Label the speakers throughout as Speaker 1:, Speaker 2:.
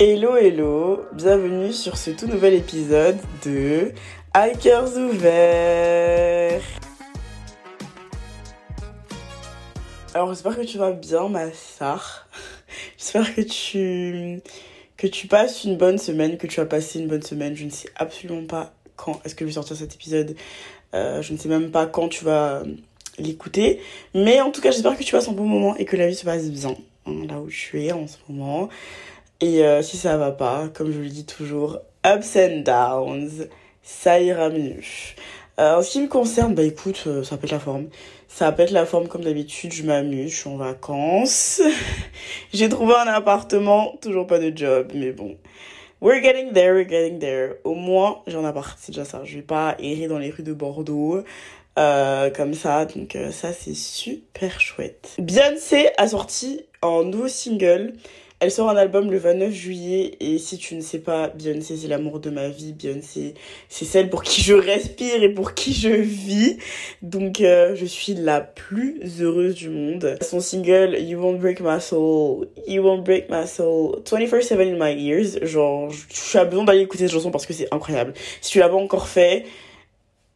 Speaker 1: Hello hello, bienvenue sur ce tout nouvel épisode de Hackers ouverts. Alors j'espère que tu vas bien ma star. J'espère que tu que tu passes une bonne semaine, que tu as passé une bonne semaine. Je ne sais absolument pas quand est-ce que je vais sortir cet épisode. Euh, je ne sais même pas quand tu vas l'écouter. Mais en tout cas, j'espère que tu passes un bon moment et que la vie se passe bien. Hein, là où tu es en ce moment. Et euh, si ça va pas, comme je le dis toujours, ups and downs, ça ira mieux. Euh, en ce qui me concerne, bah écoute, euh, ça pète la forme. Ça pète la forme comme d'habitude, je m'amuse, je suis en vacances. J'ai trouvé un appartement, toujours pas de job, mais bon. We're getting there, we're getting there. Au moins, j'ai un appart, c'est déjà ça. Je vais pas errer dans les rues de Bordeaux. Comme ça, donc ça c'est super chouette. Beyoncé a sorti un nouveau single elle sort un album le 29 juillet et si tu ne sais pas, Beyoncé c'est l'amour de ma vie, Beyoncé c'est celle pour qui je respire et pour qui je vis. Donc euh, je suis la plus heureuse du monde. Son single You Won't Break My Soul, You Won't Break My Soul, 24/7 in My Ears, genre je suis besoin d'aller écouter cette chanson parce que c'est incroyable. Si tu l'as pas encore fait,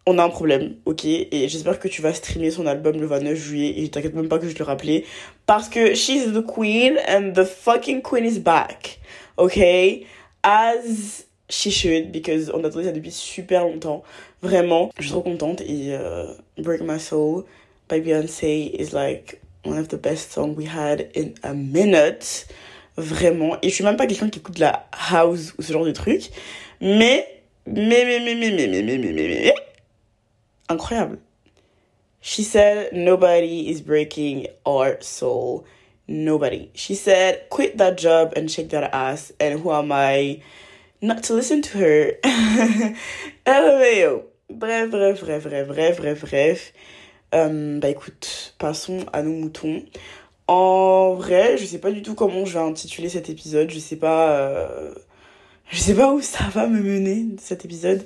Speaker 1: on a un problème, ok Et j'espère que tu vas streamer son album le 29 juillet et t'inquiète même pas que je te le rappelais parce que she's the queen and the fucking queen is back, ok As she should because on attendait ça depuis super longtemps, vraiment. Je suis trop contente et uh, Break My Soul by Beyoncé is like one of the best songs we had in a minute, vraiment. Et je suis même pas quelqu'un qui écoute la house ou ce genre de truc, mais mais mais mais mais mais mais mais mais mais mais incroyable. She said, Nobody is breaking our soul. Nobody. She said, Quit that job and shake that ass. And who am I not to listen to her? LMAO. Bref, bref, bref, bref, bref, bref, bref. Euh, bah écoute, passons à nos moutons. En vrai, je sais pas du tout comment je vais intituler cet épisode. Je sais pas. Euh je sais pas où ça va me mener cet épisode,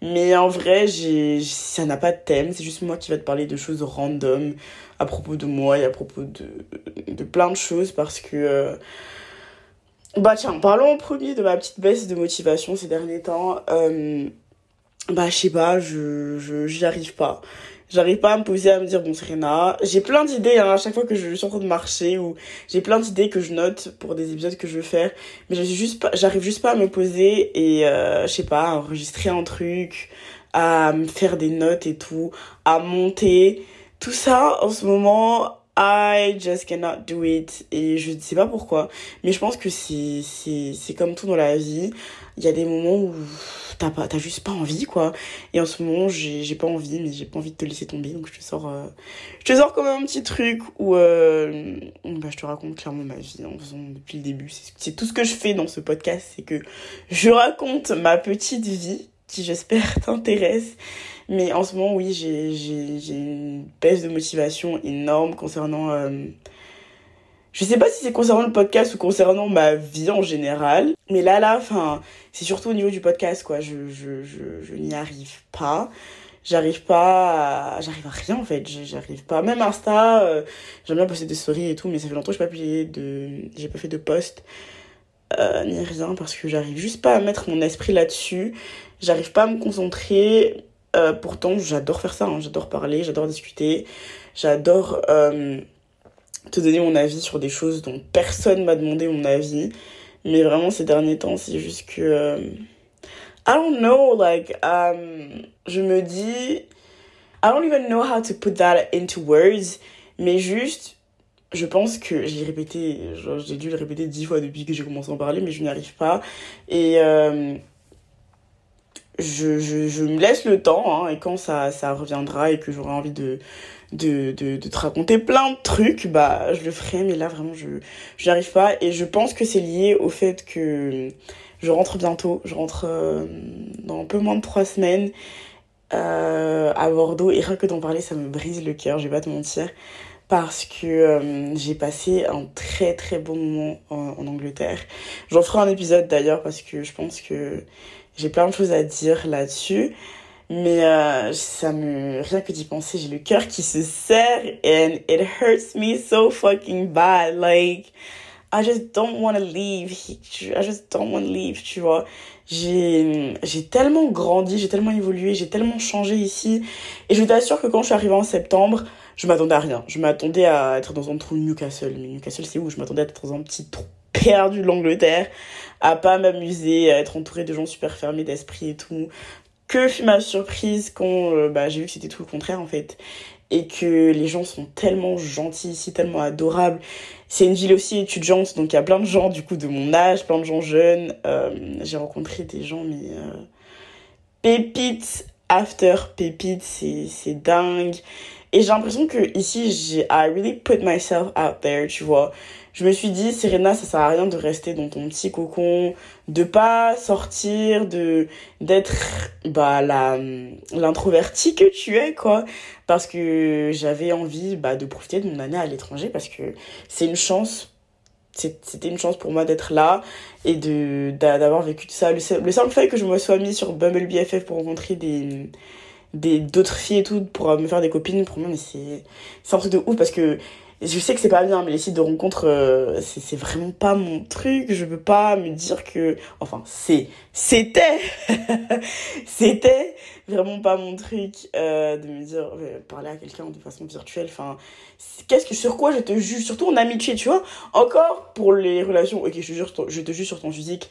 Speaker 1: mais en vrai, j'ai, ça n'a pas de thème. C'est juste moi qui va te parler de choses random à propos de moi et à propos de, de plein de choses parce que. Euh, bah tiens, parlons en premier de ma petite baisse de motivation ces derniers temps. Euh, bah je sais pas, je, j'y arrive pas j'arrive pas à me poser à me dire bon Serena j'ai plein d'idées hein, à chaque fois que je suis en train de marcher ou j'ai plein d'idées que je note pour des épisodes que je veux faire mais suis juste pas j'arrive juste pas à me poser et euh, je sais pas à enregistrer un truc à me faire des notes et tout à monter. Tout ça en ce moment I just cannot do it. Et je ne sais pas pourquoi. Mais je pense que c'est c'est c'est comme tout dans la vie. Il y a des moments où t'as pas t'as juste pas envie quoi. Et en ce moment j'ai j'ai pas envie mais j'ai pas envie de te laisser tomber. Donc je te sors euh, je te sors comme un petit truc où euh, bah, je te raconte clairement ma vie en faisant depuis le début. C'est tout ce que je fais dans ce podcast c'est que je raconte ma petite vie qui j'espère t'intéresse mais en ce moment, oui, j'ai une baisse de motivation énorme concernant... Euh... Je sais pas si c'est concernant le podcast ou concernant ma vie en général. Mais là, là, enfin, c'est surtout au niveau du podcast, quoi. Je, je, je, je n'y arrive pas. J'arrive pas à... J'arrive à rien, en fait. J'arrive pas. Même Insta, euh, j'aime bien poster des stories et tout, mais ça fait longtemps que j'ai pas publié de... J'ai pas fait de post. Euh, ni rien parce que j'arrive juste pas à mettre mon esprit là-dessus. J'arrive pas à me concentrer euh, pourtant, j'adore faire ça, hein. j'adore parler, j'adore discuter, j'adore euh, te donner mon avis sur des choses dont personne m'a demandé mon avis. Mais vraiment, ces derniers temps, c'est juste que... Euh, I don't know, like, um, je me dis... I don't even know how to put that into words, mais juste, je pense que j'ai répété, j'ai dû le répéter dix fois depuis que j'ai commencé à en parler, mais je n'y arrive pas. Et je, me laisse le temps, hein, et quand ça, reviendra et que j'aurai envie de, te raconter plein de trucs, bah, je le ferai, mais là, vraiment, je, je arrive pas. Et je pense que c'est lié au fait que je rentre bientôt, je rentre euh, dans un peu moins de trois semaines euh, à Bordeaux, et rien que d'en parler, ça me brise le cœur, je vais pas te mentir parce que euh, j'ai passé un très très bon moment en, en Angleterre. J'en ferai un épisode d'ailleurs parce que je pense que j'ai plein de choses à dire là-dessus. Mais euh, ça me... Rien que d'y penser, j'ai le cœur qui se serre and it hurts me so fucking bad. Like, I just don't want to leave. I just don't want to leave, tu vois. J'ai, tellement grandi, j'ai tellement évolué, j'ai tellement changé ici. Et je t'assure que quand je suis arrivée en septembre, je m'attendais à rien. Je m'attendais à être dans un trou Newcastle. Mais Newcastle, c'est où? Je m'attendais à être dans un petit trou perdu de l'Angleterre, à pas m'amuser, à être entourée de gens super fermés d'esprit et tout. Que fut ma surprise quand euh, bah, j'ai vu que c'était tout le contraire en fait et que les gens sont tellement gentils ici, tellement adorables. C'est une ville aussi étudiante, donc il y a plein de gens du coup de mon âge, plein de gens jeunes. Euh, j'ai rencontré des gens, mais euh, pépites after pépites, c'est dingue. Et j'ai l'impression que ici, j'ai I really put myself out there, tu vois. Je me suis dit, Serena, ça sert à rien de rester dans ton petit cocon, de pas sortir, de d'être bah la l'introvertie que tu es quoi, parce que j'avais envie bah de profiter de mon année à l'étranger parce que c'est une chance c'était une chance pour moi d'être là et de d'avoir vécu tout ça. Le, le simple fait que je me sois mis sur Bumble BFF pour rencontrer des des d'autres filles et tout pour me faire des copines pour moi mais c'est c'est un truc de ouf parce que je sais que c'est pas bien, mais les sites de rencontres, euh, c'est vraiment pas mon truc. Je veux pas me dire que, enfin, c'est, c'était, c'était vraiment pas mon truc euh, de me dire euh, parler à quelqu'un de façon virtuelle. Enfin, qu'est-ce que sur quoi je te juge, surtout en amitié, tu vois? Encore pour les relations, ok, je te jure, je te juge sur ton physique.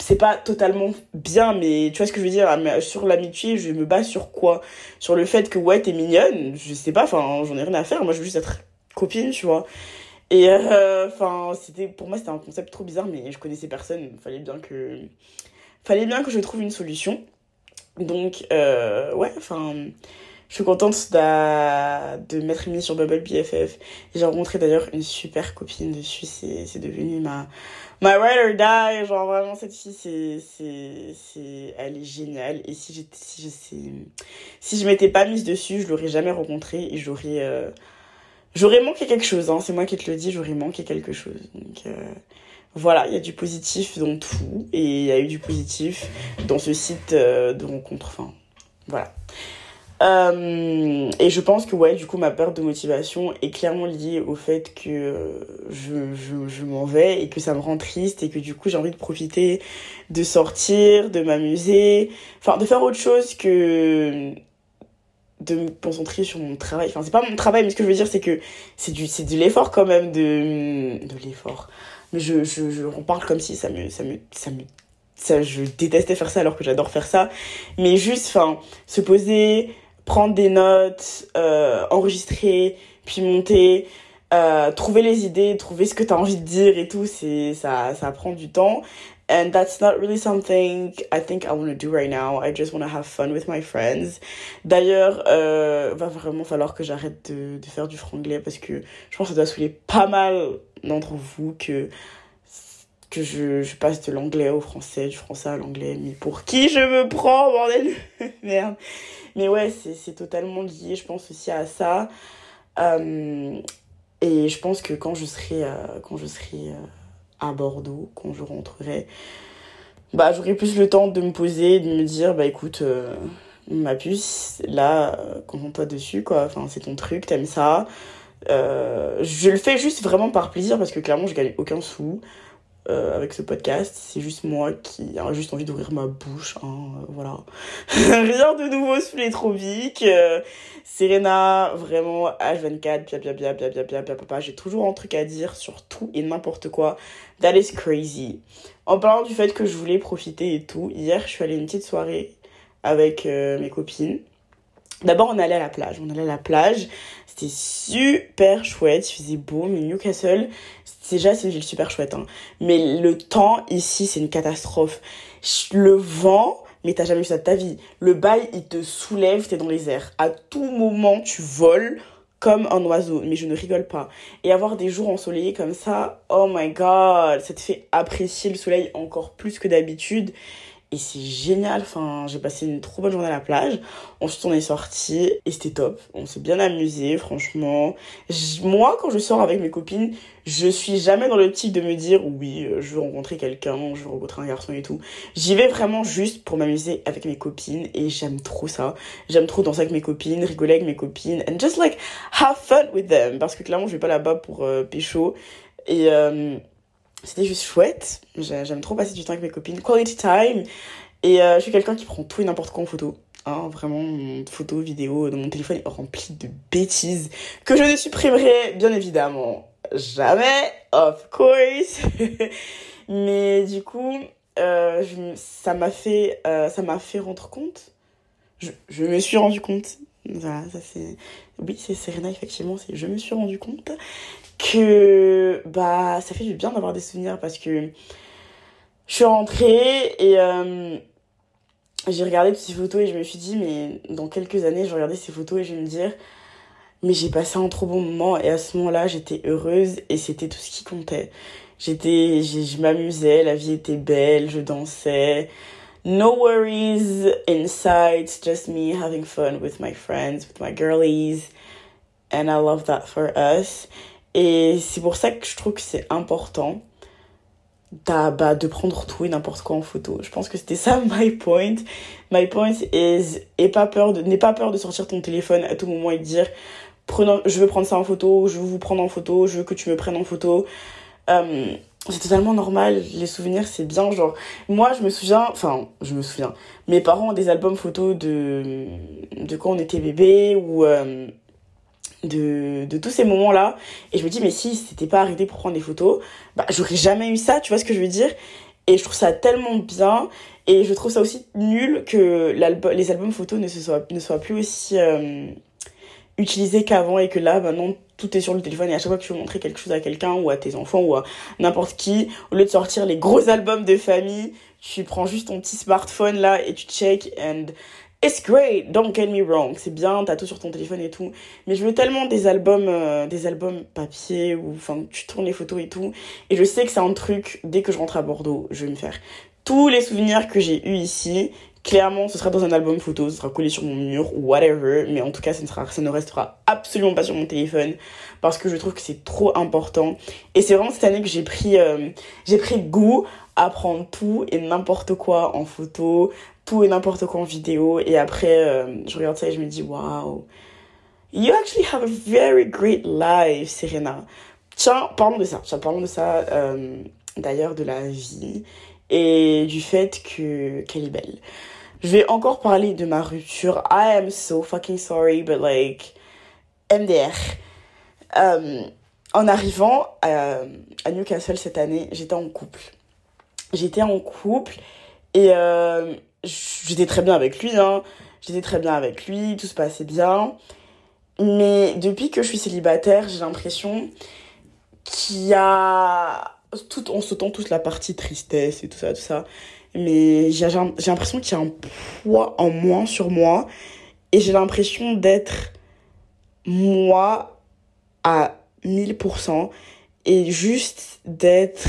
Speaker 1: C'est pas totalement bien, mais tu vois ce que je veux dire. Sur l'amitié, je me base sur quoi? Sur le fait que ouais, t'es mignonne. Je sais pas. Enfin, j'en ai rien à faire. Moi, je veux juste être copine, tu vois. Et euh, enfin, c'était pour moi c'était un concept trop bizarre, mais je connaissais personne. Fallait bien que fallait bien que je trouve une solution. Donc euh, ouais, enfin, je suis contente de m'être mise sur Bubble BFF. J'ai rencontré d'ailleurs une super copine dessus. C'est devenu ma my ride or die. Genre vraiment cette fille, c'est c'est c'est elle est géniale. Et si j'étais si je sais si je m'étais pas mise dessus, je l'aurais jamais rencontrée et j'aurais euh, J'aurais manqué quelque chose, hein, c'est moi qui te le dis, j'aurais manqué quelque chose. Donc euh, voilà, il y a du positif dans tout et il y a eu du positif dans ce site euh, de rencontre. Enfin, voilà. Euh, et je pense que ouais, du coup, ma perte de motivation est clairement liée au fait que je, je, je m'en vais et que ça me rend triste et que du coup, j'ai envie de profiter, de sortir, de m'amuser, enfin, de faire autre chose que de me concentrer sur mon travail. Enfin, c'est pas mon travail, mais ce que je veux dire, c'est que c'est du, c'est de l'effort quand même de, de l'effort. Mais je, je, je en parle comme si ça me, ça me, ça me, ça, je détestais faire ça alors que j'adore faire ça. Mais juste, enfin, se poser, prendre des notes, euh, enregistrer, puis monter, euh, trouver les idées, trouver ce que tu as envie de dire et tout, c'est, ça, ça prend du temps. And that's not really something I think I want to do right now. I just want to have fun with my friends. D'ailleurs, euh, va vraiment falloir que j'arrête de, faire du franglais parce que je pense que ça doit saouler pas mal d'entre vous que que je, je passe de l'anglais au français, du français à l'anglais. Mais pour qui je me prends, bordel? Merde. Mais ouais, c'est totalement lié, je pense aussi à ça. Euh, et je pense que quand je serai, euh, euh, à Bordeaux quand je rentrerai, bah j'aurai plus le temps de me poser, de me dire bah écoute ma puce, là concentre-toi dessus quoi, enfin c'est ton truc, t'aimes ça. Je le fais juste vraiment par plaisir parce que clairement je gagne aucun sou. Euh, avec ce podcast. C'est juste moi qui a juste envie d'ouvrir ma bouche. Hein, euh, voilà. Rien de nouveau sous les tropiques. Euh, Serena, vraiment, H24, bia bia bia bia bia bia bia papa. J'ai toujours un truc à dire sur tout et n'importe quoi. That is crazy. En parlant du fait que je voulais profiter et tout, hier je suis allée une petite soirée avec mes copines. D'abord, on allait à la plage. On allait à la plage. C'était super chouette. Il faisait beau. Mais Newcastle, déjà, c'est une ville super chouette. Hein. Mais le temps ici, c'est une catastrophe. Le vent, mais t'as jamais vu ça de ta vie. Le bail, il te soulève, t'es dans les airs. À tout moment, tu voles comme un oiseau. Mais je ne rigole pas. Et avoir des jours ensoleillés comme ça, oh my god, ça te fait apprécier le soleil encore plus que d'habitude. Et c'est génial, enfin, j'ai passé une trop bonne journée à la plage. Ensuite, on est sorti et c'était top. On s'est bien amusé, franchement. moi, quand je sors avec mes copines, je suis jamais dans l'optique de me dire oui, euh, je veux rencontrer quelqu'un, je veux rencontrer un garçon et tout. J'y vais vraiment juste pour m'amuser avec mes copines et j'aime trop ça. J'aime trop danser avec mes copines, rigoler avec mes copines and just like have fun with them parce que clairement, je vais pas là-bas pour euh, pécho Et c'était juste chouette. J'aime trop passer du temps avec mes copines. Quality time. Et je suis quelqu'un qui prend tout et n'importe quoi en photo. Hein, vraiment, mon photo, vidéo de mon téléphone est rempli de bêtises que je ne supprimerai bien évidemment jamais, of course. Mais du coup, euh, ça m'a fait, euh, fait rendre compte. Je, je, me suis rendu compte. Voilà, ça c'est. Oui, c'est Serena, effectivement. c'est Je me suis rendu compte que bah, ça fait du bien d'avoir des souvenirs parce que je suis rentrée et euh, j'ai regardé toutes ces photos et je me suis dit, mais dans quelques années, je vais ces photos et je vais me dire, mais j'ai passé un trop bon moment et à ce moment-là, j'étais heureuse et c'était tout ce qui comptait. J'étais, je m'amusais, la vie était belle, je dansais. No worries inside, just me having fun with my friends, with my girlies. And I love that for us. Et c'est pour ça que je trouve que c'est important bah, de prendre tout et n'importe quoi en photo. Je pense que c'était ça my point. My point is n'aie pas peur de pas peur de sortir ton téléphone à tout moment et de dire prenons je veux prendre ça en photo, je veux vous prendre en photo, je veux que tu me prennes en photo. Euh, c'est totalement normal, les souvenirs c'est bien genre moi je me souviens enfin je me souviens mes parents ont des albums photos de de quand on était bébé ou euh, de, de tous ces moments-là. Et je me dis, mais si c'était pas arrêté pour prendre des photos, bah, j'aurais jamais eu ça, tu vois ce que je veux dire? Et je trouve ça tellement bien. Et je trouve ça aussi nul que les albums photos ne, se soient, ne plus aussi euh, utilisés qu'avant et que là, maintenant, tout est sur le téléphone et à chaque fois que tu veux montrer quelque chose à quelqu'un ou à tes enfants ou à n'importe qui, au lieu de sortir les gros albums de famille, tu prends juste ton petit smartphone là et tu check and It's great, don't get me wrong, c'est bien, t'as tout sur ton téléphone et tout, mais je veux tellement des albums, euh, des albums papier où, enfin, tu tournes les photos et tout, et je sais que c'est un truc, dès que je rentre à Bordeaux, je vais me faire tous les souvenirs que j'ai eu ici, clairement, ce sera dans un album photo, ce sera collé sur mon mur, whatever, mais en tout cas, ça ne, sera, ça ne restera absolument pas sur mon téléphone, parce que je trouve que c'est trop important, et c'est vraiment cette année que j'ai pris, euh, j'ai pris goût à prendre tout et n'importe quoi en photo, tout et n'importe quoi en vidéo. Et après, euh, je regarde ça et je me dis, wow, you actually have a very great life, Serena. Tiens, parlons de ça. Tiens, parlons de ça, euh, d'ailleurs, de la vie et du fait que qu'elle est belle. Je vais encore parler de ma rupture. I am so fucking sorry, but like, MDR. Euh, en arrivant à Newcastle cette année, j'étais en couple. J'étais en couple et euh, j'étais très bien avec lui, hein. J'étais très bien avec lui, tout se passait bien. Mais depuis que je suis célibataire, j'ai l'impression qu'il y a tout on s'entend tous la partie tristesse et tout ça tout ça mais j'ai l'impression qu'il y a un poids en moins sur moi et j'ai l'impression d'être moi à 1000% et juste d'être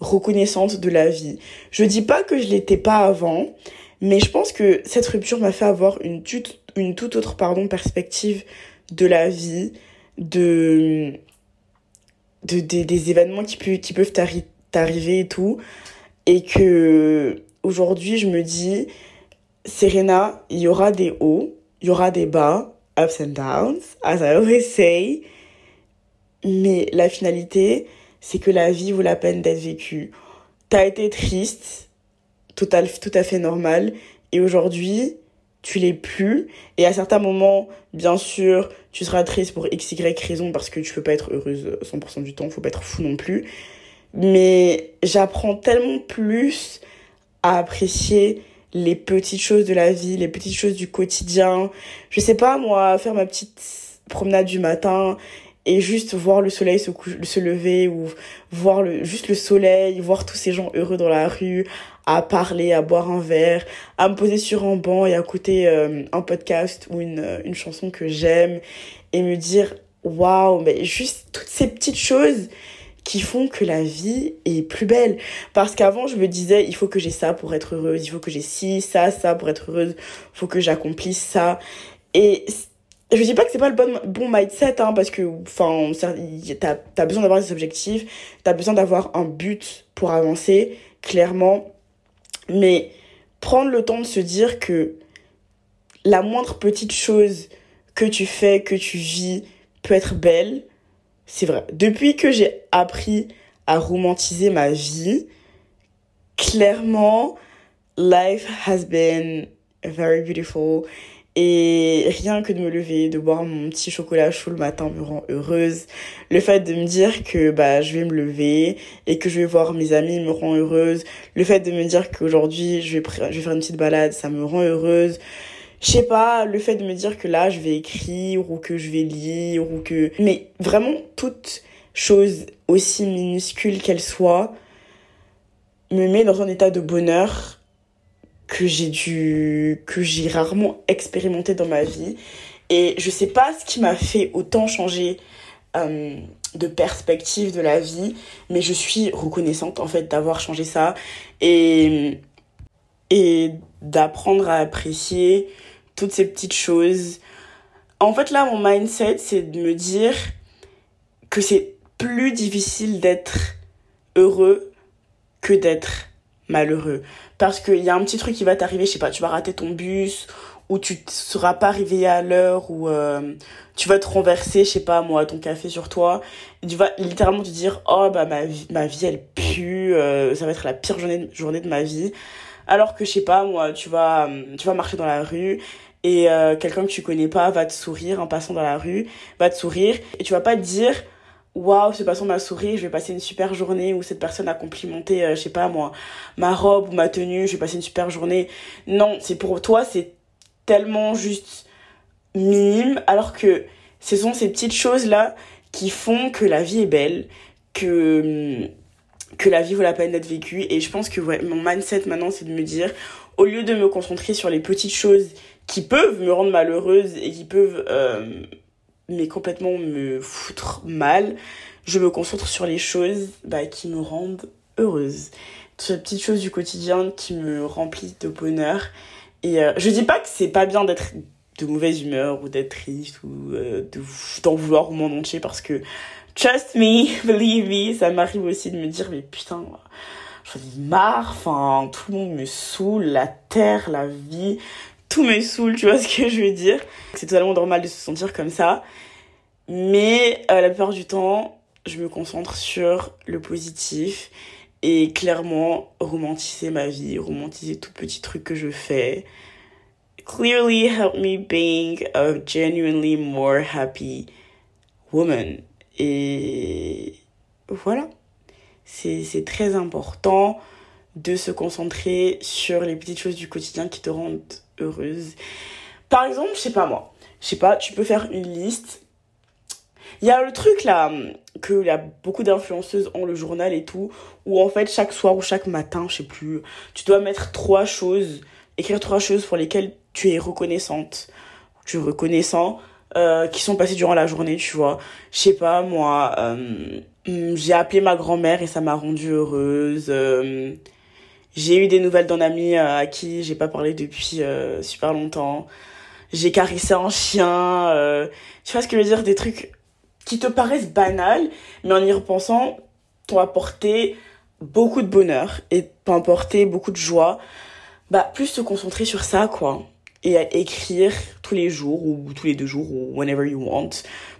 Speaker 1: reconnaissante de la vie. Je dis pas que je l'étais pas avant, mais je pense que cette rupture m'a fait avoir une toute, une toute autre pardon, perspective de la vie, de, de, des événements qui, qui peuvent t'arriver et tout. Et que aujourd'hui, je me dis, Serena, il y aura des hauts, il y aura des bas, ups and downs, as I always say. Mais la finalité, c'est que la vie vaut la peine d'être vécue. T'as été triste, tout à, tout à fait normal, et aujourd'hui, tu l'es plus. Et à certains moments, bien sûr, tu seras triste pour x, y raison parce que tu peux pas être heureuse 100% du temps, faut pas être fou non plus. Mais j'apprends tellement plus à apprécier les petites choses de la vie, les petites choses du quotidien. Je sais pas, moi, faire ma petite promenade du matin et juste voir le soleil se, se lever ou voir le, juste le soleil, voir tous ces gens heureux dans la rue, à parler, à boire un verre, à me poser sur un banc et à écouter euh, un podcast ou une, une chanson que j'aime et me dire waouh, mais juste toutes ces petites choses qui font que la vie est plus belle. Parce qu'avant, je me disais, il faut que j'ai ça pour être heureuse, il faut que j'ai ci, ça, ça pour être heureuse, il faut que j'accomplisse ça. Et je dis pas que c'est pas le bon, bon mindset, hein, parce que, enfin, t'as as besoin d'avoir des objectifs, t'as besoin d'avoir un but pour avancer, clairement. Mais prendre le temps de se dire que la moindre petite chose que tu fais, que tu vis, peut être belle, C'est vrai. Depuis que j'ai appris à romantiser ma vie, clairement, life has been very beautiful. Et rien que de me lever, de boire mon petit chocolat chaud le matin me rend heureuse. Le fait de me dire que bah je vais me lever et que je vais voir mes amis me rend heureuse. Le fait de me dire qu'aujourd'hui je vais je vais faire une petite balade, ça me rend heureuse. Je sais pas, le fait de me dire que là je vais écrire ou que je vais lire ou que mais vraiment toute chose aussi minuscule qu'elle soit me met dans un état de bonheur que j'ai dû que j'ai rarement expérimenté dans ma vie et je sais pas ce qui m'a fait autant changer euh, de perspective de la vie mais je suis reconnaissante en fait d'avoir changé ça et et d'apprendre à apprécier toutes ces petites choses en fait là mon mindset c'est de me dire que c'est plus difficile d'être heureux que d'être malheureux. Parce qu'il y a un petit truc qui va t'arriver, je sais pas, tu vas rater ton bus, ou tu ne seras pas réveillé à l'heure, ou euh, tu vas te renverser, je sais pas moi, ton café sur toi. Tu vas littéralement te dire, oh bah ma vie, ma vie elle pue, euh, ça va être la pire journée, journée de ma vie. Alors que je sais pas moi, tu vas, tu vas marcher dans la rue et euh, quelqu'un que tu connais pas va te sourire en passant dans la rue, va te sourire et tu vas pas te dire waouh, ce passant m'a souri, je vais passer une super journée, ou cette personne a complimenté, euh, je sais pas moi, ma robe ou ma tenue, je vais passer une super journée. Non, c'est pour toi, c'est tellement juste minime, alors que ce sont ces petites choses-là qui font que la vie est belle, que, que la vie vaut la peine d'être vécue. Et je pense que mon mindset maintenant, c'est de me dire, au lieu de me concentrer sur les petites choses qui peuvent me rendre malheureuse et qui peuvent euh, mais complètement me foutre mal, je me concentre sur les choses bah, qui me rendent heureuse. Les petites choses du quotidien qui me remplissent de bonheur. Et euh, je dis pas que c'est pas bien d'être de mauvaise humeur ou d'être triste ou euh, d'en vouloir au monde entier parce que trust me, believe me, ça m'arrive aussi de me dire mais putain, j'en ai marre, enfin tout le monde me saoule, la terre, la vie, tout me saoule, tu vois ce que je veux dire. C'est totalement normal de se sentir comme ça. Mais euh, la plupart du temps, je me concentre sur le positif et clairement romantiser ma vie, romantiser tout petit truc que je fais. Clearly help me being a genuinely more happy woman. Et voilà. C'est très important de se concentrer sur les petites choses du quotidien qui te rendent heureuse. Par exemple, je sais pas moi, je sais pas, tu peux faire une liste. Il y a le truc là, que y a beaucoup d'influenceuses ont le journal et tout, où en fait chaque soir ou chaque matin, je sais plus, tu dois mettre trois choses, écrire trois choses pour lesquelles tu es reconnaissante, tu es reconnaissant, euh, qui sont passées durant la journée, tu vois. Je sais pas, moi, euh, j'ai appelé ma grand-mère et ça m'a rendue heureuse. Euh, j'ai eu des nouvelles d'un ami euh, à qui j'ai pas parlé depuis euh, super longtemps. J'ai caressé un chien. Euh, tu vois ce que je veux dire Des trucs qui te paraissent banals, mais en y repensant, t'ont apporté beaucoup de bonheur et t'ont apporté beaucoup de joie. Bah, plus se concentrer sur ça, quoi et à écrire tous les jours ou tous les deux jours ou whenever you want.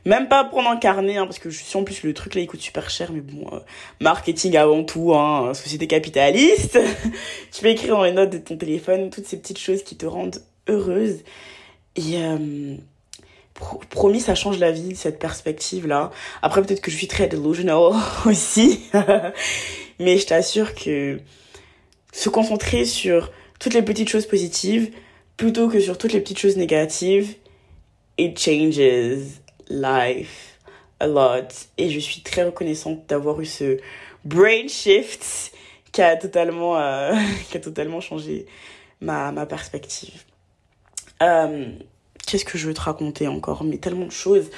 Speaker 1: Même pas prendre un carnet, hein, parce que je suis en plus le truc là il coûte super cher, mais bon, euh, marketing avant tout, hein, société capitaliste. tu peux écrire dans les notes de ton téléphone toutes ces petites choses qui te rendent heureuse. Et euh, promis, ça change la vie, cette perspective-là. Après, peut-être que je suis très delusional aussi. mais je t'assure que se concentrer sur toutes les petites choses positives, plutôt que sur toutes les petites choses négatives, it changes life a lot. Et je suis très reconnaissante d'avoir eu ce brain shift qui a totalement, euh, qui a totalement changé ma, ma perspective. Euh, Qu'est-ce que je veux te raconter encore? Mais tellement de choses.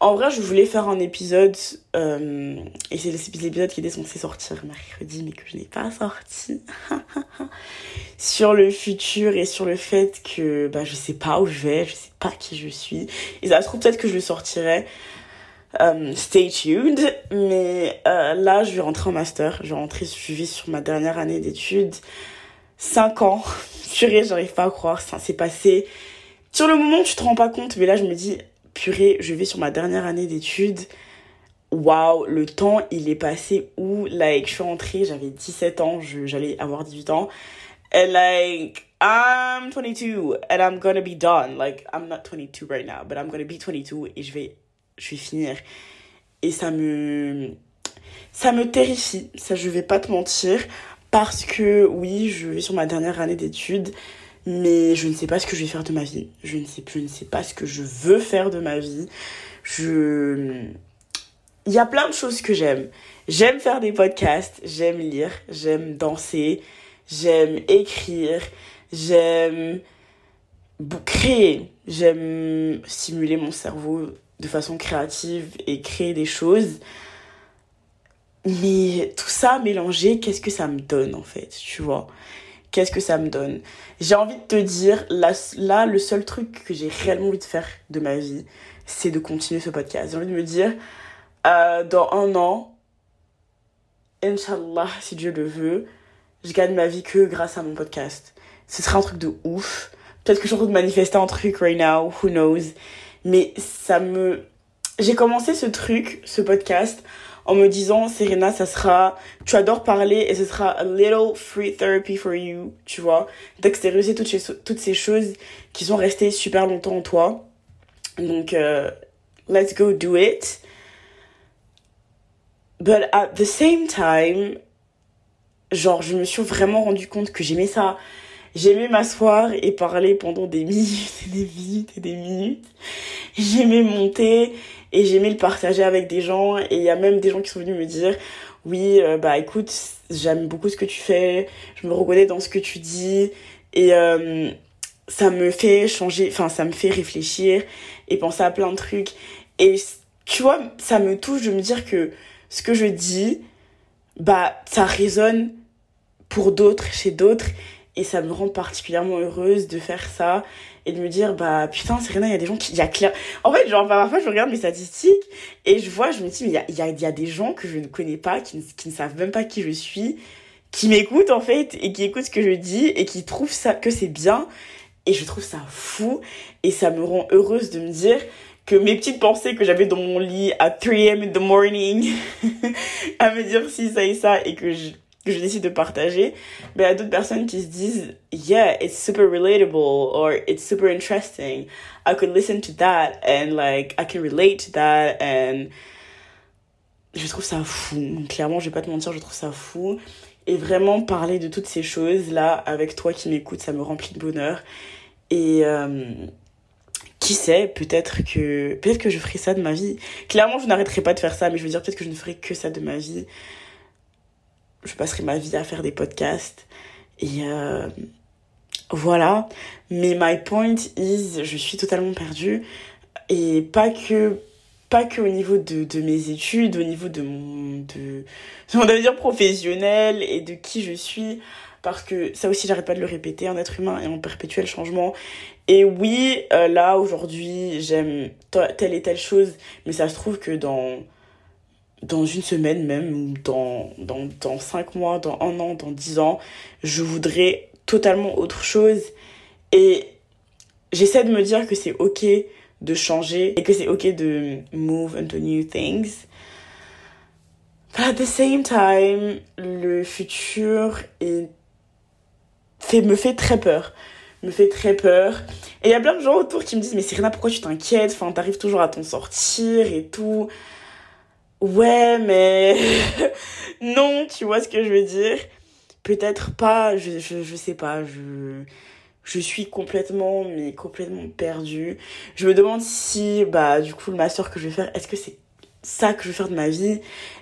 Speaker 1: En vrai, je voulais faire un épisode, euh, et c'est l'épisode qui était censé sortir mercredi, mais que je n'ai pas sorti, sur le futur et sur le fait que bah, je sais pas où je vais, je sais pas qui je suis. Et ça se trouve peut-être que je le sortirai. Euh, stay tuned. Mais euh, là, je vais rentrer en master. Je vais rentrer, je vis sur ma dernière année d'études. 5 ans. Purée, j'arrive pas à croire. Ça s'est passé. Sur le moment, tu te rends pas compte, mais là, je me dis, purée, je vais sur ma dernière année d'études. waouh, le temps, il est passé où? Like, je suis rentrée, j'avais 17 ans, j'allais avoir 18 ans. And like, I'm 22 and I'm gonna be done. Like, I'm not 22 right now, but I'm gonna be 22 et je vais, je vais finir. Et ça me, ça me terrifie, ça je vais pas te mentir, parce que oui, je vais sur ma dernière année d'études, mais je ne sais pas ce que je vais faire de ma vie. Je ne sais, je ne sais pas ce que je veux faire de ma vie. Je... Il y a plein de choses que j'aime. J'aime faire des podcasts, j'aime lire, j'aime danser, j'aime écrire, j'aime créer, j'aime stimuler mon cerveau de façon créative et créer des choses. Mais tout ça mélangé, qu'est-ce que ça me donne en fait, tu vois? Qu'est-ce que ça me donne J'ai envie de te dire, là, là le seul truc que j'ai réellement envie de faire de ma vie, c'est de continuer ce podcast. J'ai envie de me dire, euh, dans un an, Inch'Allah, si Dieu le veut, je gagne ma vie que grâce à mon podcast. Ce serait un truc de ouf. Peut-être que je suis en train de manifester un truc right now, who knows. Mais ça me... J'ai commencé ce truc, ce podcast, en me disant, Serena, ça sera, tu adores parler et ce sera a little free therapy for you, tu vois, d'extérioriser toutes ces, toutes ces choses qui sont restées super longtemps en toi. Donc, euh, let's go do it. But at the same time, genre, je me suis vraiment rendu compte que j'aimais ça. J'aimais m'asseoir et parler pendant des minutes et des minutes et des minutes. J'aimais monter et j'aimais le partager avec des gens. Et il y a même des gens qui sont venus me dire oui euh, bah écoute j'aime beaucoup ce que tu fais. Je me reconnais dans ce que tu dis et euh, ça me fait changer enfin ça me fait réfléchir et penser à plein de trucs. Et tu vois ça me touche de me dire que ce que je dis bah ça résonne pour d'autres chez d'autres. Et ça me rend particulièrement heureuse de faire ça et de me dire bah putain Serena il y a des gens qui il y a clair en fait genre parfois je regarde mes statistiques et je vois je me dis mais il y a, y, y a des gens que je ne connais pas qui ne, qui ne savent même pas qui je suis qui m'écoutent en fait et qui écoutent ce que je dis et qui trouvent ça que c'est bien. Et je trouve ça fou et ça me rend heureuse de me dire que mes petites pensées que j'avais dans mon lit à 3am in the morning à me dire si ça et ça et que je que je décide de partager, mais y a d'autres personnes qui se disent, yeah, it's super relatable or it's super interesting. I could listen to that and like I can relate to that and je trouve ça fou. Clairement, je vais pas te mentir, je trouve ça fou. Et vraiment parler de toutes ces choses là avec toi qui m'écoute, ça me remplit de bonheur. Et euh, qui sait, peut-être que peut-être que je ferai ça de ma vie. Clairement, je n'arrêterai pas de faire ça, mais je veux dire peut-être que je ne ferai que ça de ma vie je passerai ma vie à faire des podcasts. Et euh, voilà. Mais my point is, je suis totalement perdue. Et pas que pas que au niveau de, mes études, au niveau de mon, de, de professionnel et de qui je suis. Parce que ça aussi, j'arrête pas de le répéter, un être humain est en perpétuel changement. Et oui, euh, là, aujourd'hui, j'aime telle et telle chose, mais ça se trouve que dans dans une semaine même, dans, dans, dans cinq mois, dans un an, dans dix ans, je voudrais totalement autre chose. Et j'essaie de me dire que c'est ok de changer et que c'est ok de move into new things. But at the same time, le futur me fait très peur. Me fait très peur. Et il y a plein de gens autour qui me disent, mais Serena, pourquoi tu t'inquiètes? Enfin, t'arrives toujours à t'en sortir et tout. Ouais, mais non, tu vois ce que je veux dire. Peut-être pas, je, je, je sais pas, je, je suis complètement, mais complètement perdue. Je me demande si, bah, du coup, le master que je vais faire, est-ce que c'est ça que je vais faire de ma vie?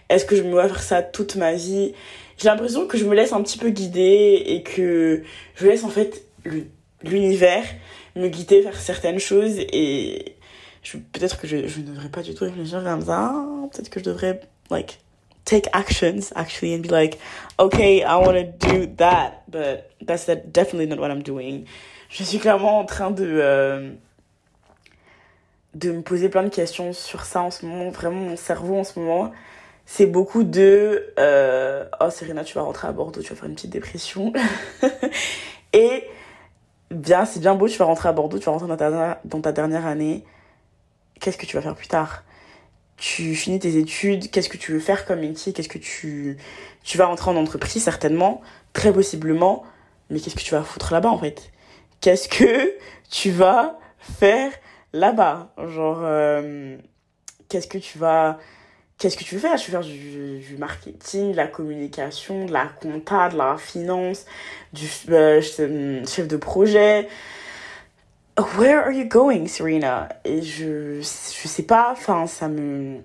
Speaker 1: Est-ce que je me vais faire ça toute ma vie? J'ai l'impression que je me laisse un petit peu guider et que je laisse en fait l'univers me guider vers certaines choses et peut-être que je, je ne devrais pas du tout réfléchir comme ça. Peut-être que je devrais, like, take actions actually and be like, okay, I want to do that, but that's definitely not what I'm doing. Je suis clairement en train de, euh, de me poser plein de questions sur ça en ce moment. Vraiment, mon cerveau en ce moment, c'est beaucoup de, euh, oh Serena, tu vas rentrer à Bordeaux, tu vas faire une petite dépression. Et bien, c'est bien beau, tu vas rentrer à Bordeaux, tu vas rentrer dans ta, dans ta dernière année qu'est-ce que tu vas faire plus tard? Tu finis tes études, qu'est-ce que tu veux faire comme métier, qu'est-ce que tu, tu vas entrer en entreprise certainement, très possiblement, mais qu'est-ce que tu vas foutre là-bas en fait? Qu'est-ce que tu vas faire là-bas? Genre, euh, qu'est-ce que tu vas... Qu'est-ce que tu veux faire? Tu veux faire du, marketing, de la communication, de la compta, de la finance, du euh, chef de projet, Where are you going, Serena? Et je, je sais pas, enfin, ça me.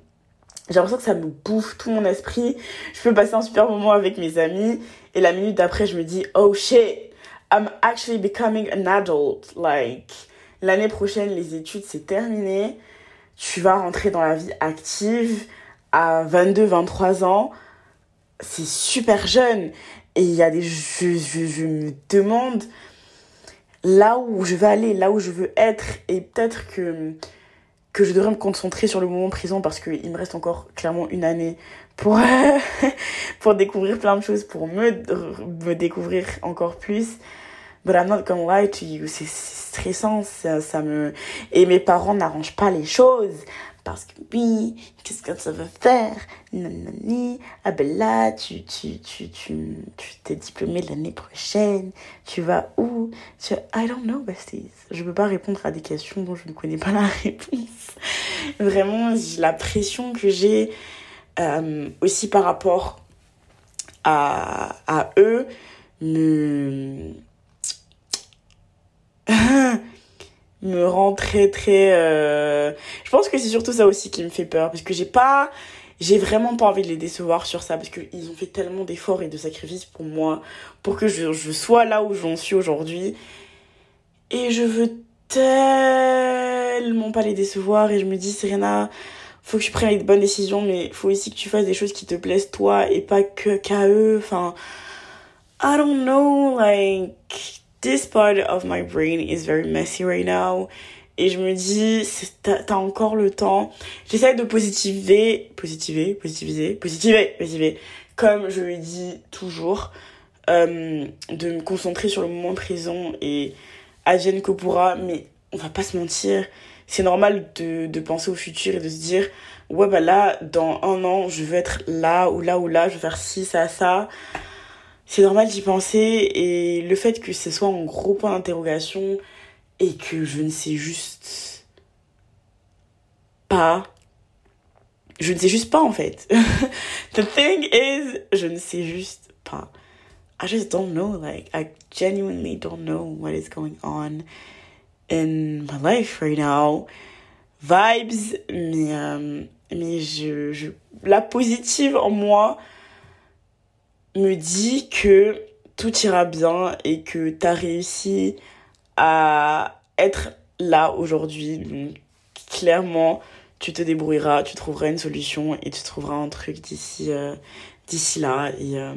Speaker 1: J'ai l'impression que ça me bouffe tout mon esprit. Je peux passer un super moment avec mes amis et la minute d'après, je me dis, oh shit, I'm actually becoming an adult. Like, l'année prochaine, les études, c'est terminé. Tu vas rentrer dans la vie active à 22, 23 ans. C'est super jeune. Et il y a des. Je, je, je me demande là où je veux aller, là où je veux être. Et peut-être que, je devrais me concentrer sur le moment présent parce qu'il me reste encore clairement une année pour, découvrir plein de choses, pour me, découvrir encore plus. But I'm not gonna lie to you, c'est stressant, ça me... Et mes parents n'arrangent pas les choses parce que oui, qu'est-ce que ça veut faire? Nanani, ah ben là, tu, tu, tu, tu, tu t'es diplômé l'année prochaine, tu vas où? Tu... I don't know, besties. Je peux pas répondre à des questions dont je ne connais pas la réponse. Vraiment, la pression que j'ai euh, aussi par rapport à, à eux me me rend très très euh... je pense que c'est surtout ça aussi qui me fait peur parce que j'ai pas j'ai vraiment pas envie de les décevoir sur ça parce qu'ils ont fait tellement d'efforts et de sacrifices pour moi pour que je, je sois là où j'en suis aujourd'hui. Et je veux tellement pas les décevoir et je me dis Serena faut que tu prennes les bonnes décisions mais faut aussi que tu fasses des choses qui te plaisent toi et pas que qu'à eux. Enfin I don't know like this part of my brain is very messy right now. Et je me dis, t'as encore le temps. J'essaie de positiver, positiver, positiviser, positiver, positiver, comme je le dis toujours, euh, de me concentrer sur le moment présent et advienne que pourra, mais on va pas se mentir, c'est normal de, de penser au futur et de se dire, ouais bah là, dans un an, je veux être là ou là ou là, je veux faire ci, ça, ça c'est normal d'y penser et le fait que ce soit un gros point d'interrogation et que je ne sais juste pas je ne sais juste pas en fait. The thing is je ne sais juste pas. I just don't know like I genuinely don't know what is going on in my life right now. Vibes mais euh, mais je, je la positive en moi me dit que tout ira bien et que tu as réussi à être là aujourd'hui. Donc, clairement, tu te débrouilleras, tu trouveras une solution et tu trouveras un truc d'ici euh, là. Et euh,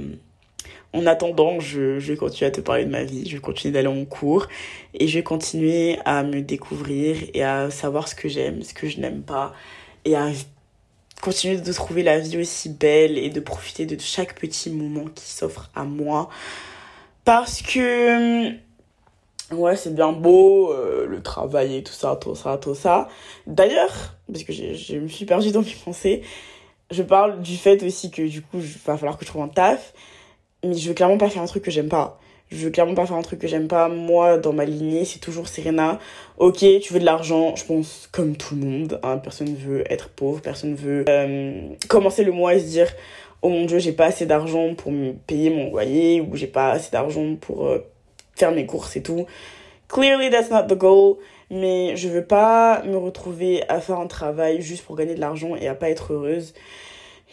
Speaker 1: en attendant, je, je vais continuer à te parler de ma vie, je vais continuer d'aller en cours et je vais continuer à me découvrir et à savoir ce que j'aime, ce que je n'aime pas et à continuer de trouver la vie aussi belle et de profiter de chaque petit moment qui s'offre à moi. Parce que, ouais, c'est bien beau, euh, le travail et tout ça, tout ça, tout ça. D'ailleurs, parce que je me suis perdue dans mes pensées, je parle du fait aussi que du coup, il va falloir que je trouve un taf, mais je veux clairement pas faire un truc que j'aime pas je veux clairement pas faire un truc que j'aime pas. Moi, dans ma lignée, c'est toujours Serena. Ok, tu veux de l'argent, je pense comme tout le monde. Hein, personne veut être pauvre, personne veut euh, commencer le mois et se dire oh mon dieu, j'ai pas assez d'argent pour me payer mon loyer ou j'ai pas assez d'argent pour euh, faire mes courses et tout. Clearly, that's not the goal. Mais je veux pas me retrouver à faire un travail juste pour gagner de l'argent et à pas être heureuse.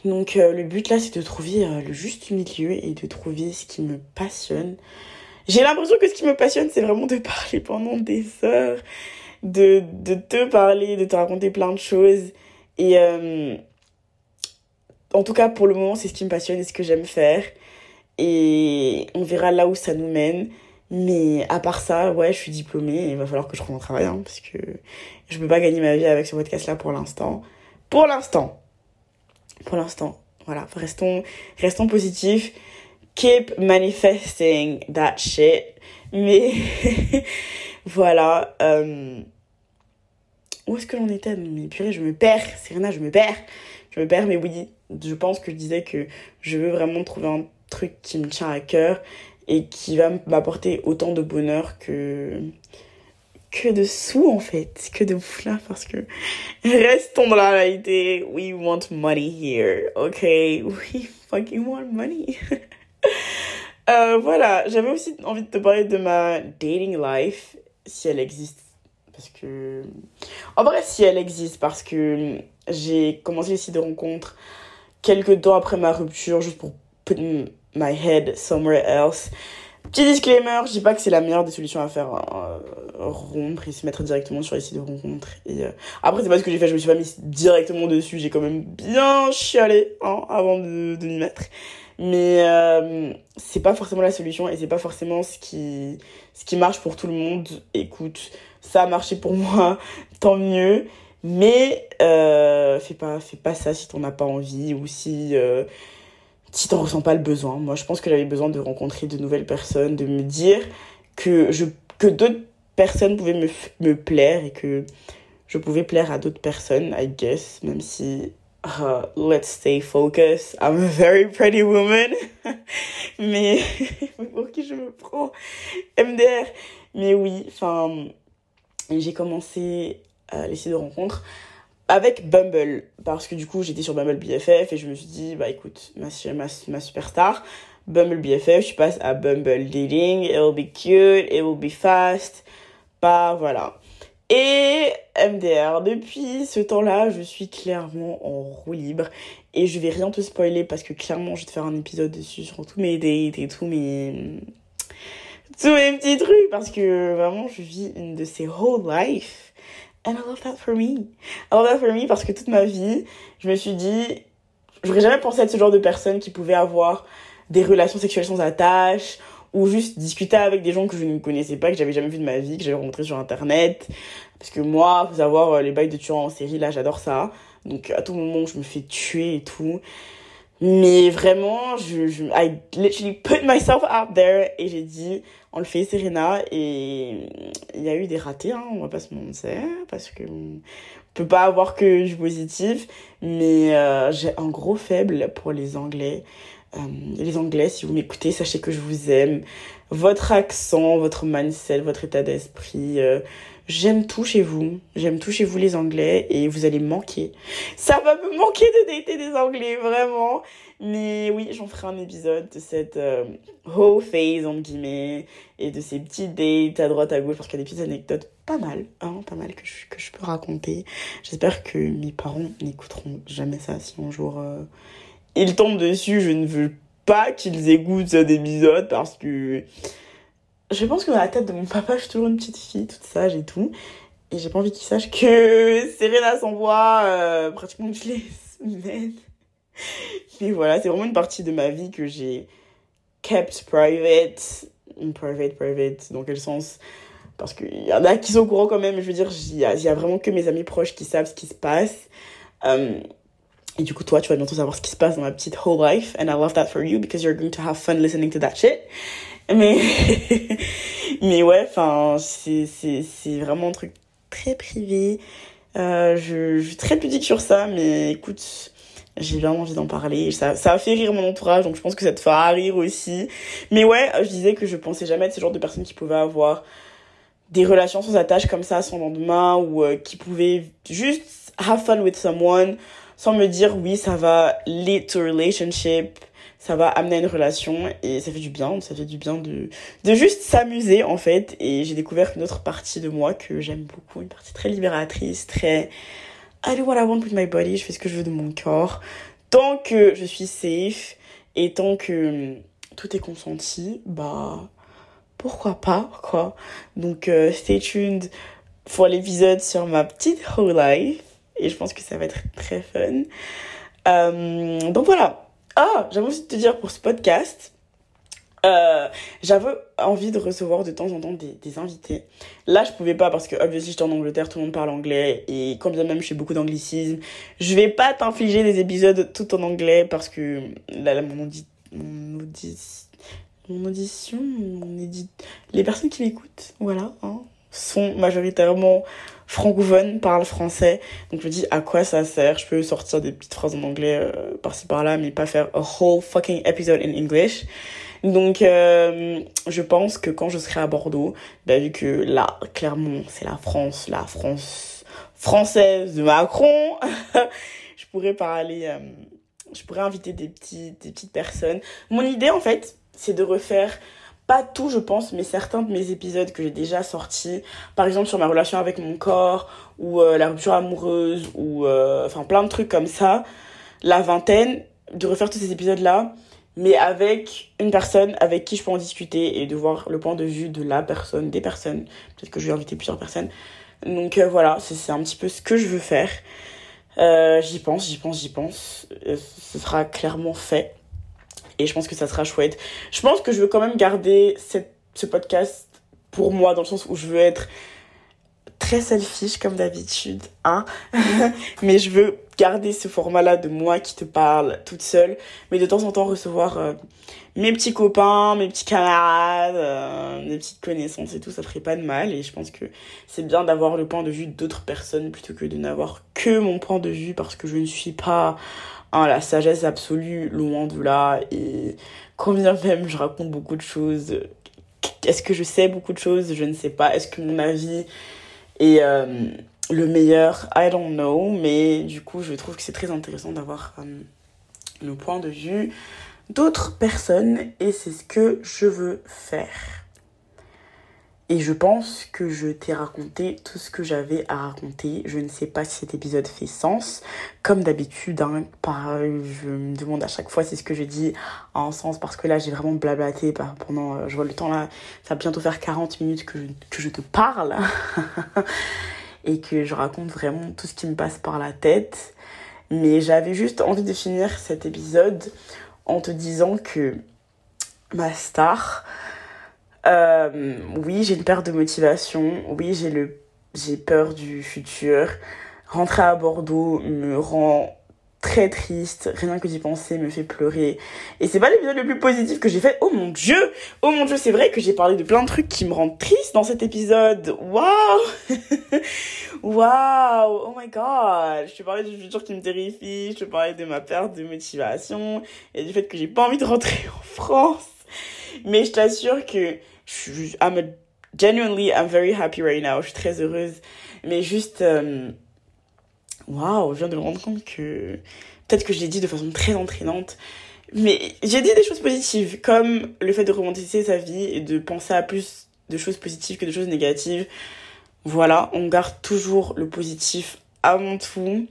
Speaker 1: Donc euh, le but là c'est de trouver euh, le juste milieu et de trouver ce qui me passionne. J'ai l'impression que ce qui me passionne c'est vraiment de parler pendant des heures, de, te parler, de te raconter plein de choses. Et euh, en tout cas pour le moment c'est ce qui me passionne et ce que j'aime faire. Et on verra là où ça nous mène. Mais à part ça, ouais, je suis diplômée et il va falloir que je trouve un travail hein, parce que je peux pas gagner ma vie avec ce podcast là pour l'instant. Pour l'instant pour l'instant. Voilà, restons, restons positifs. Keep manifesting that shit. Mais voilà. Euh, où est-ce que j'en étais Mais purée, je me perds, Serena, je me perds. Je me perds, mais oui, je pense que je disais que je veux vraiment trouver un truc qui me tient à cœur et qui va m'apporter autant de bonheur que que de sous en fait, que de là parce que restons dans la réalité, we want money here, ok, we fucking want money. euh, voilà, j'avais aussi envie de te parler de ma dating life, si elle existe, parce que, en vrai, si elle existe, parce que j'ai commencé les sites de rencontres quelques temps après ma rupture, juste pour put my head somewhere else. Petit disclaimer, je dis pas que c'est la meilleure des solutions à faire euh, rompre et se mettre directement sur les sites de rencontres. Euh, après, c'est pas ce que j'ai fait, je me suis pas mis directement dessus, j'ai quand même bien chialé hein, avant de, de m'y mettre. Mais euh, c'est pas forcément la solution et c'est pas forcément ce qui, ce qui marche pour tout le monde. Écoute, ça a marché pour moi, tant mieux. Mais fais, pas, fais pas ça si t'en as pas envie ou si si t'en ressens pas le besoin. Moi, je pense que j'avais besoin de rencontrer de nouvelles personnes, de me dire que, je, que d'autres personnes pouvaient me, me plaire et que je pouvais plaire à d'autres personnes, I guess, même si uh, let's stay focused. I'm a very pretty woman. Mais pour qui je me prends? MDR. Mais oui, enfin, j'ai commencé euh, les de rencontres avec Bumble. Parce que du coup j'étais sur Bumble BFF et je me suis dit bah écoute ma, ma, ma superstar Bumble BFF je passe à Bumble Dating it will be cute it will be fast bah voilà. Et MDR depuis ce temps-là je suis clairement en roue libre. Et je vais rien te spoiler parce que clairement je vais te faire un épisode dessus sur tous mes dates et tous mes tous mes petits trucs. Parce que vraiment je vis une de ces whole life And I love that for me. I love that for me parce que toute ma vie, je me suis dit, j'aurais jamais pensé être ce genre de personne qui pouvait avoir des relations sexuelles sans attache ou juste discuter avec des gens que je ne connaissais pas, que j'avais jamais vu de ma vie, que j'avais rencontré sur internet. Parce que moi, faut savoir, euh, les bails de tueurs en série, là, j'adore ça. Donc, à tout moment, je me fais tuer et tout. Mais vraiment, je, je, I literally put myself out there et j'ai dit, on le fait Serena et il y a eu des ratés, hein, on va pas se mentir, parce que on peut pas avoir que du positif, mais euh, j'ai un gros faible pour les Anglais. Euh, les Anglais, si vous m'écoutez, sachez que je vous aime. Votre accent, votre mindset, votre état d'esprit, euh, j'aime tout chez vous. J'aime tout chez vous les Anglais et vous allez manquer. Ça va me manquer de dater des Anglais, vraiment. Mais oui, j'en ferai un épisode de cette euh, whole phase, entre guillemets, et de ces petits dates à droite à gauche, parce qu'il y a des petites anecdotes pas mal, hein, pas mal que je, que je peux raconter. J'espère que mes parents n'écouteront jamais ça si un jour euh, ils tombent dessus. Je ne veux pas qu'ils écoutent cet épisode parce que je pense que dans la tête de mon papa, je suis toujours une petite fille, toute sage et tout. Et j'ai pas envie qu'il sache que Serena s'envoie euh, pratiquement toutes les semaines mais voilà, c'est vraiment une partie de ma vie que j'ai kept private. Private, private, dans quel sens? Parce qu'il y en a qui sont au courant quand même, je veux dire, il y, a, vraiment que mes amis proches qui savent ce qui se passe. Um, et du coup, toi, tu vas bientôt savoir ce qui se passe dans ma petite whole life. And I love that for you because you're going to have fun listening to that shit. Mais, mais ouais, enfin, c'est, c'est, c'est vraiment un truc très privé. Euh, je, je suis très pudique sur ça, mais écoute, j'ai vraiment envie d'en parler. Ça, ça a fait rire mon entourage, donc je pense que ça te fera rire aussi. Mais ouais, je disais que je pensais jamais être ce genre de personne qui pouvait avoir des relations sans attache comme ça sans lendemain ou euh, qui pouvait juste have fun with someone sans me dire oui, ça va lead to relationship, ça va amener à une relation et ça fait du bien, ça fait du bien de, de juste s'amuser en fait. Et j'ai découvert une autre partie de moi que j'aime beaucoup, une partie très libératrice, très I do what I want with my body, je fais ce que je veux de mon corps. Tant que je suis safe et tant que hum, tout est consenti, bah pourquoi pas quoi. Donc euh, stay tuned pour l'épisode sur ma petite whole life et je pense que ça va être très fun. Euh, donc voilà. Ah, j'avais aussi te dire pour ce podcast, euh, j'avais envie de recevoir de temps en temps des, invités. Là, je pouvais pas parce que, obviously, j'étais en Angleterre, tout le monde parle anglais et quand bien même je fais beaucoup d'anglicisme, je vais pas t'infliger des épisodes tout en anglais parce que là, là mon, audi mon, mon audition, mon édit, les personnes qui m'écoutent, voilà, hein, sont majoritairement francophones, parlent français. Donc je me dis à quoi ça sert? Je peux sortir des petites phrases en anglais euh, par-ci par-là, mais pas faire a whole fucking episode in English. Donc euh, je pense que quand je serai à Bordeaux, bah, vu que là, clairement, c'est la France, la France française de Macron, je pourrais parler, euh, je pourrais inviter des, petits, des petites personnes. Mon idée en fait, c'est de refaire pas tout je pense mais certains de mes épisodes que j'ai déjà sortis par exemple sur ma relation avec mon corps ou euh, la rupture amoureuse ou euh, enfin plein de trucs comme ça la vingtaine de refaire tous ces épisodes là mais avec une personne avec qui je peux en discuter et de voir le point de vue de la personne des personnes peut-être que je vais inviter plusieurs personnes. Donc euh, voilà c'est un petit peu ce que je veux faire. J'y pense j'y pense j'y pense. Ce sera clairement fait et je pense que ça sera chouette. Je pense que je veux quand même garder cette, ce podcast pour moi, dans le sens où je veux être très selfish comme d'habitude, hein. mais je veux garder ce format-là de moi qui te parle toute seule, mais de temps en temps recevoir euh, mes petits copains, mes petits camarades, euh, mes petites connaissances et tout, ça ferait pas de mal. Et je pense que c'est bien d'avoir le point de vue d'autres personnes plutôt que de n'avoir que mon point de vue parce que je ne suis pas Hein, la sagesse absolue, loin de là. Et combien même je raconte beaucoup de choses, est-ce que je sais beaucoup de choses? Je ne sais pas. Est-ce que mon avis est euh, le meilleur? I don't know. Mais du coup, je trouve que c'est très intéressant d'avoir euh, le point de vue d'autres personnes. Et c'est ce que je veux faire. Et je pense que je t'ai raconté tout ce que j'avais à raconter. Je ne sais pas si cet épisode fait sens. Comme d'habitude, hein, je me demande à chaque fois si ce que je dis a un sens parce que là j'ai vraiment blablaté pendant, euh, je vois le temps là, ça va bientôt faire 40 minutes que que je te parle et que je raconte vraiment tout ce qui me passe par la tête. Mais j'avais juste envie de finir cet épisode en te disant que ma star, euh, oui, j'ai une perte de motivation. Oui, j'ai le j'ai peur du futur. Rentrer à Bordeaux me rend très triste. Rien que d'y penser me fait pleurer. Et c'est pas l'épisode le plus positif que j'ai fait. Oh mon dieu! Oh mon dieu, c'est vrai que j'ai parlé de plein de trucs qui me rendent triste dans cet épisode. Waouh! Waouh! Oh my god! Je te parlais du futur qui me terrifie. Je te parlais de ma perte de motivation. Et du fait que j'ai pas envie de rentrer en France. Mais je t'assure que je, I'm a, genuinely, I'm very happy right now. Je suis très heureuse. Mais juste, euh, waouh, wow, je viens de me rendre compte que peut-être que je l'ai dit de façon très entraînante. Mais j'ai dit des choses positives, comme le fait de romantiser sa vie et de penser à plus de choses positives que de choses négatives. Voilà, on garde toujours le positif avant tout,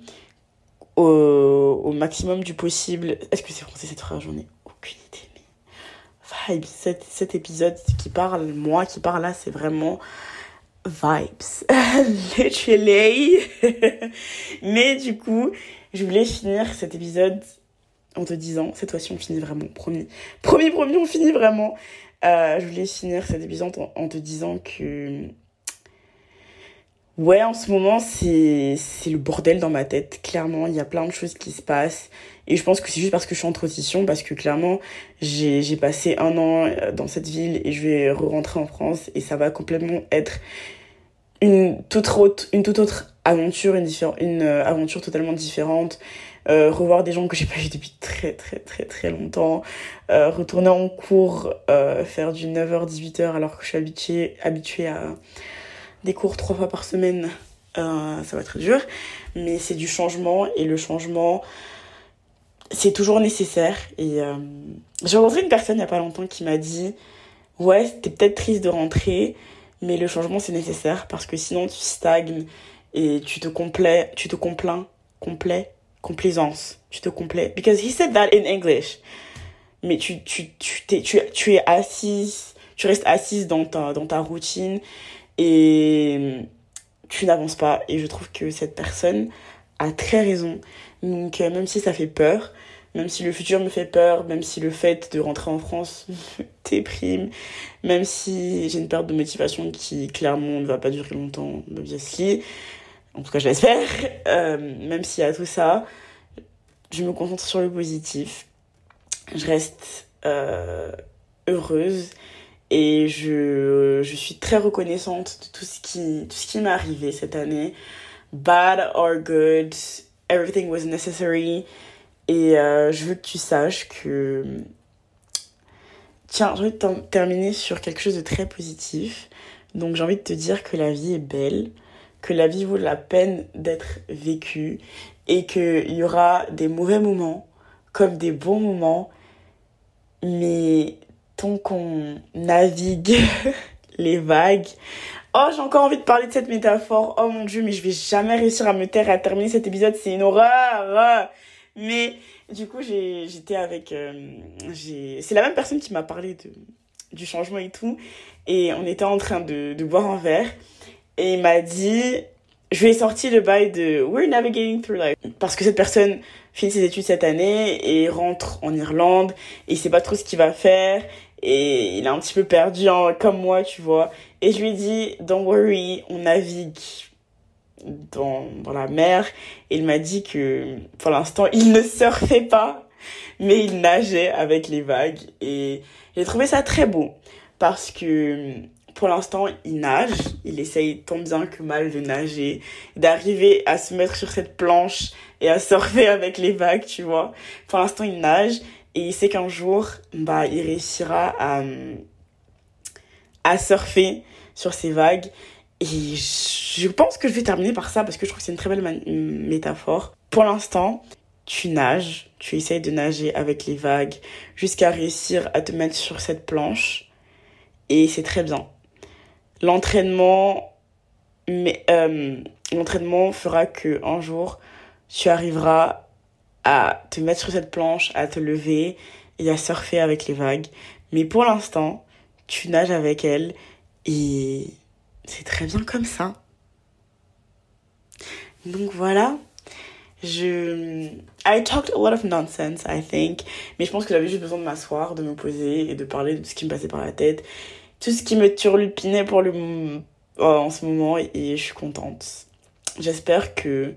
Speaker 1: au, maximum du possible. Est-ce que c'est français cette phrase? J'en ai Cet, cet épisode qui parle, moi qui parle là, c'est vraiment vibes. Literally. Mais du coup, je voulais finir cet épisode en te disant, cette fois-ci on finit vraiment, promis. Promis, promis, on finit vraiment. Euh, je voulais finir cet épisode en te disant que Ouais, en ce moment, c'est le bordel dans ma tête. Clairement, il y a plein de choses qui se passent. Et je pense que c'est juste parce que je suis en transition, parce que clairement, j'ai passé un an euh, dans cette ville et je vais re-rentrer en France et ça va complètement être une toute autre, une toute autre aventure, une, une euh, aventure totalement différente. Euh, revoir des gens que j'ai pas vu depuis très très très très longtemps, retourner en cours, faire du 9h-18h alors que je suis habituée à des cours trois fois par semaine, euh, ça va être dur. Mais c'est du changement et le changement, c'est toujours nécessaire. Et euh, j'ai rencontré une personne il n'y a pas longtemps qui m'a dit Ouais, c'était peut-être triste de rentrer, mais le changement c'est nécessaire parce que sinon tu stagnes et tu te complais, tu te complains, complet, complaisance, tu te complais. Because he said that in English. Mais tu, tu, tu, tu, tu es assise, tu restes assise dans ta, dans ta routine et tu n'avances pas. Et je trouve que cette personne a très raison. Donc euh, même si ça fait peur, même si le futur me fait peur, même si le fait de rentrer en France me déprime, même si j'ai une perte de motivation qui clairement ne va pas durer longtemps, obviously, en tout cas je l'espère, euh, même s'il y a tout ça, je me concentre sur le positif, je reste euh, heureuse Et je, je suis très reconnaissante de tout ce qui, tout ce qui m'est arrivé cette année. Bad or good, everything was necessary. Et euh, je veux que tu saches que... Tiens, j'ai envie terminer sur quelque chose de très positif. Donc j'ai envie de te dire que la vie est belle, que la vie vaut la peine d'être vécue et qu'il y aura des mauvais moments comme des bons moments. Mais qu'on navigue les vagues, Oh, j'ai encore envie de parler de cette métaphore. Oh mon dieu, mais je vais jamais réussir à me taire à terminer cet épisode. C'est une horreur. Mais du coup, j'étais avec... Euh, c'est la même personne qui m'a parlé du changement et tout. Et on était en train de, de boire un verre. Et il m'a dit... Je lui ai sorti le bail de We're navigating through life. Parce que cette personne finit ses études cette année et rentre en Irlande. Et il sait pas trop ce qu'il va faire et il est un petit peu perdu hein, comme moi, tu vois. Et je lui dit, don't worry, on navigue dans, dans la mer. Et il m'a dit que pour l'instant, il ne surfait pas, mais il nageait avec les vagues. Et j'ai trouvé ça très beau parce que pour l'instant, il nage. Il essaye tant bien que mal de nager, d'arriver à se mettre sur cette planche et à surfer avec les vagues, tu vois. Pour l'instant, il nage et il sait qu'un jour, bah, il réussira à, à surfer sur ces vagues. Et je pense que je vais terminer par ça parce que je trouve que c'est une très belle métaphore. Pour l'instant, tu nages, tu essayes de nager avec les vagues jusqu'à réussir à te mettre sur cette planche. Et c'est très bien. L'entraînement, mais euh, l'entraînement fera que un jour tu arriveras à te mettre sur cette planche, à te lever et à surfer avec les vagues. Mais pour l'instant, tu nages avec elle et c'est très bien comme ça. Donc voilà. Je. I talked a lot of nonsense, I think. Mais je pense que j'avais juste besoin de m'asseoir, de me poser et de parler de ce qui me passait par la tête. Tout ce qui me turlupinait pour le. Oh, en ce moment et je suis contente. J'espère que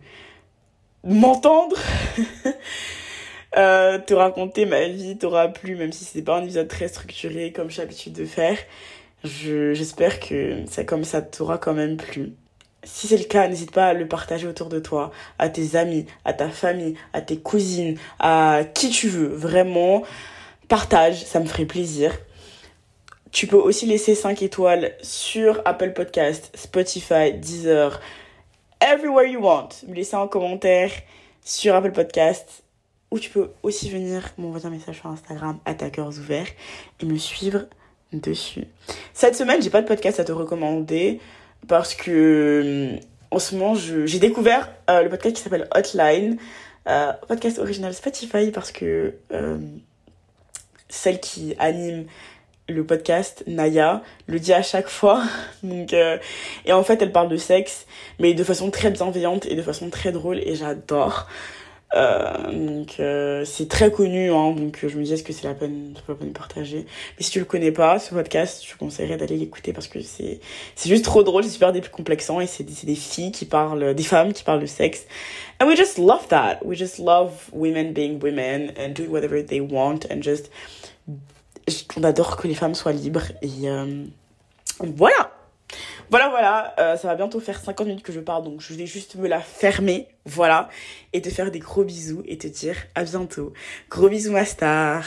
Speaker 1: m'entendre, euh, te raconter ma vie t'aura plu, même si c'est pas un épisode très structuré comme j'ai l'habitude de faire. J'espère que ça comme ça t'aura quand même plu. Si c'est le cas, n'hésite pas à le partager autour de toi, à tes amis, à ta famille, à tes cousines, à qui tu veux. Vraiment, partage, ça me ferait plaisir. Tu peux aussi laisser 5 étoiles sur Apple Podcast, Spotify, Deezer, everywhere you want. Me laisser un commentaire sur Apple Podcast ou tu peux aussi venir m'envoyer un message sur Instagram attaqueurs ouverts et me suivre dessus. Cette semaine, j'ai pas de podcast à te recommander parce que en ce moment, j'ai découvert euh, le podcast qui s'appelle Hotline, euh, podcast original Spotify parce que euh, celle qui anime le podcast Naya le dit à chaque fois. Donc euh, et en fait elle parle de sexe mais de façon très bienveillante et de façon très drôle et j'adore. Euh, donc euh, c'est très connu hein, donc je me dis est-ce que c'est la peine la peine de partager? Mais si tu le connais pas ce podcast je te conseillerais d'aller l'écouter parce que c'est c'est juste trop drôle c'est super décomplexant et c'est des, des filles qui parlent des femmes qui parlent de sexe. And we just love that. We just love women being women and doing whatever they want and just on adore que les femmes soient libres et euh, voilà. Voilà voilà. Euh, ça va bientôt faire 50 minutes que je parle donc je vais juste me la fermer voilà et te faire des gros bisous et te dire à bientôt. Gros bisous ma star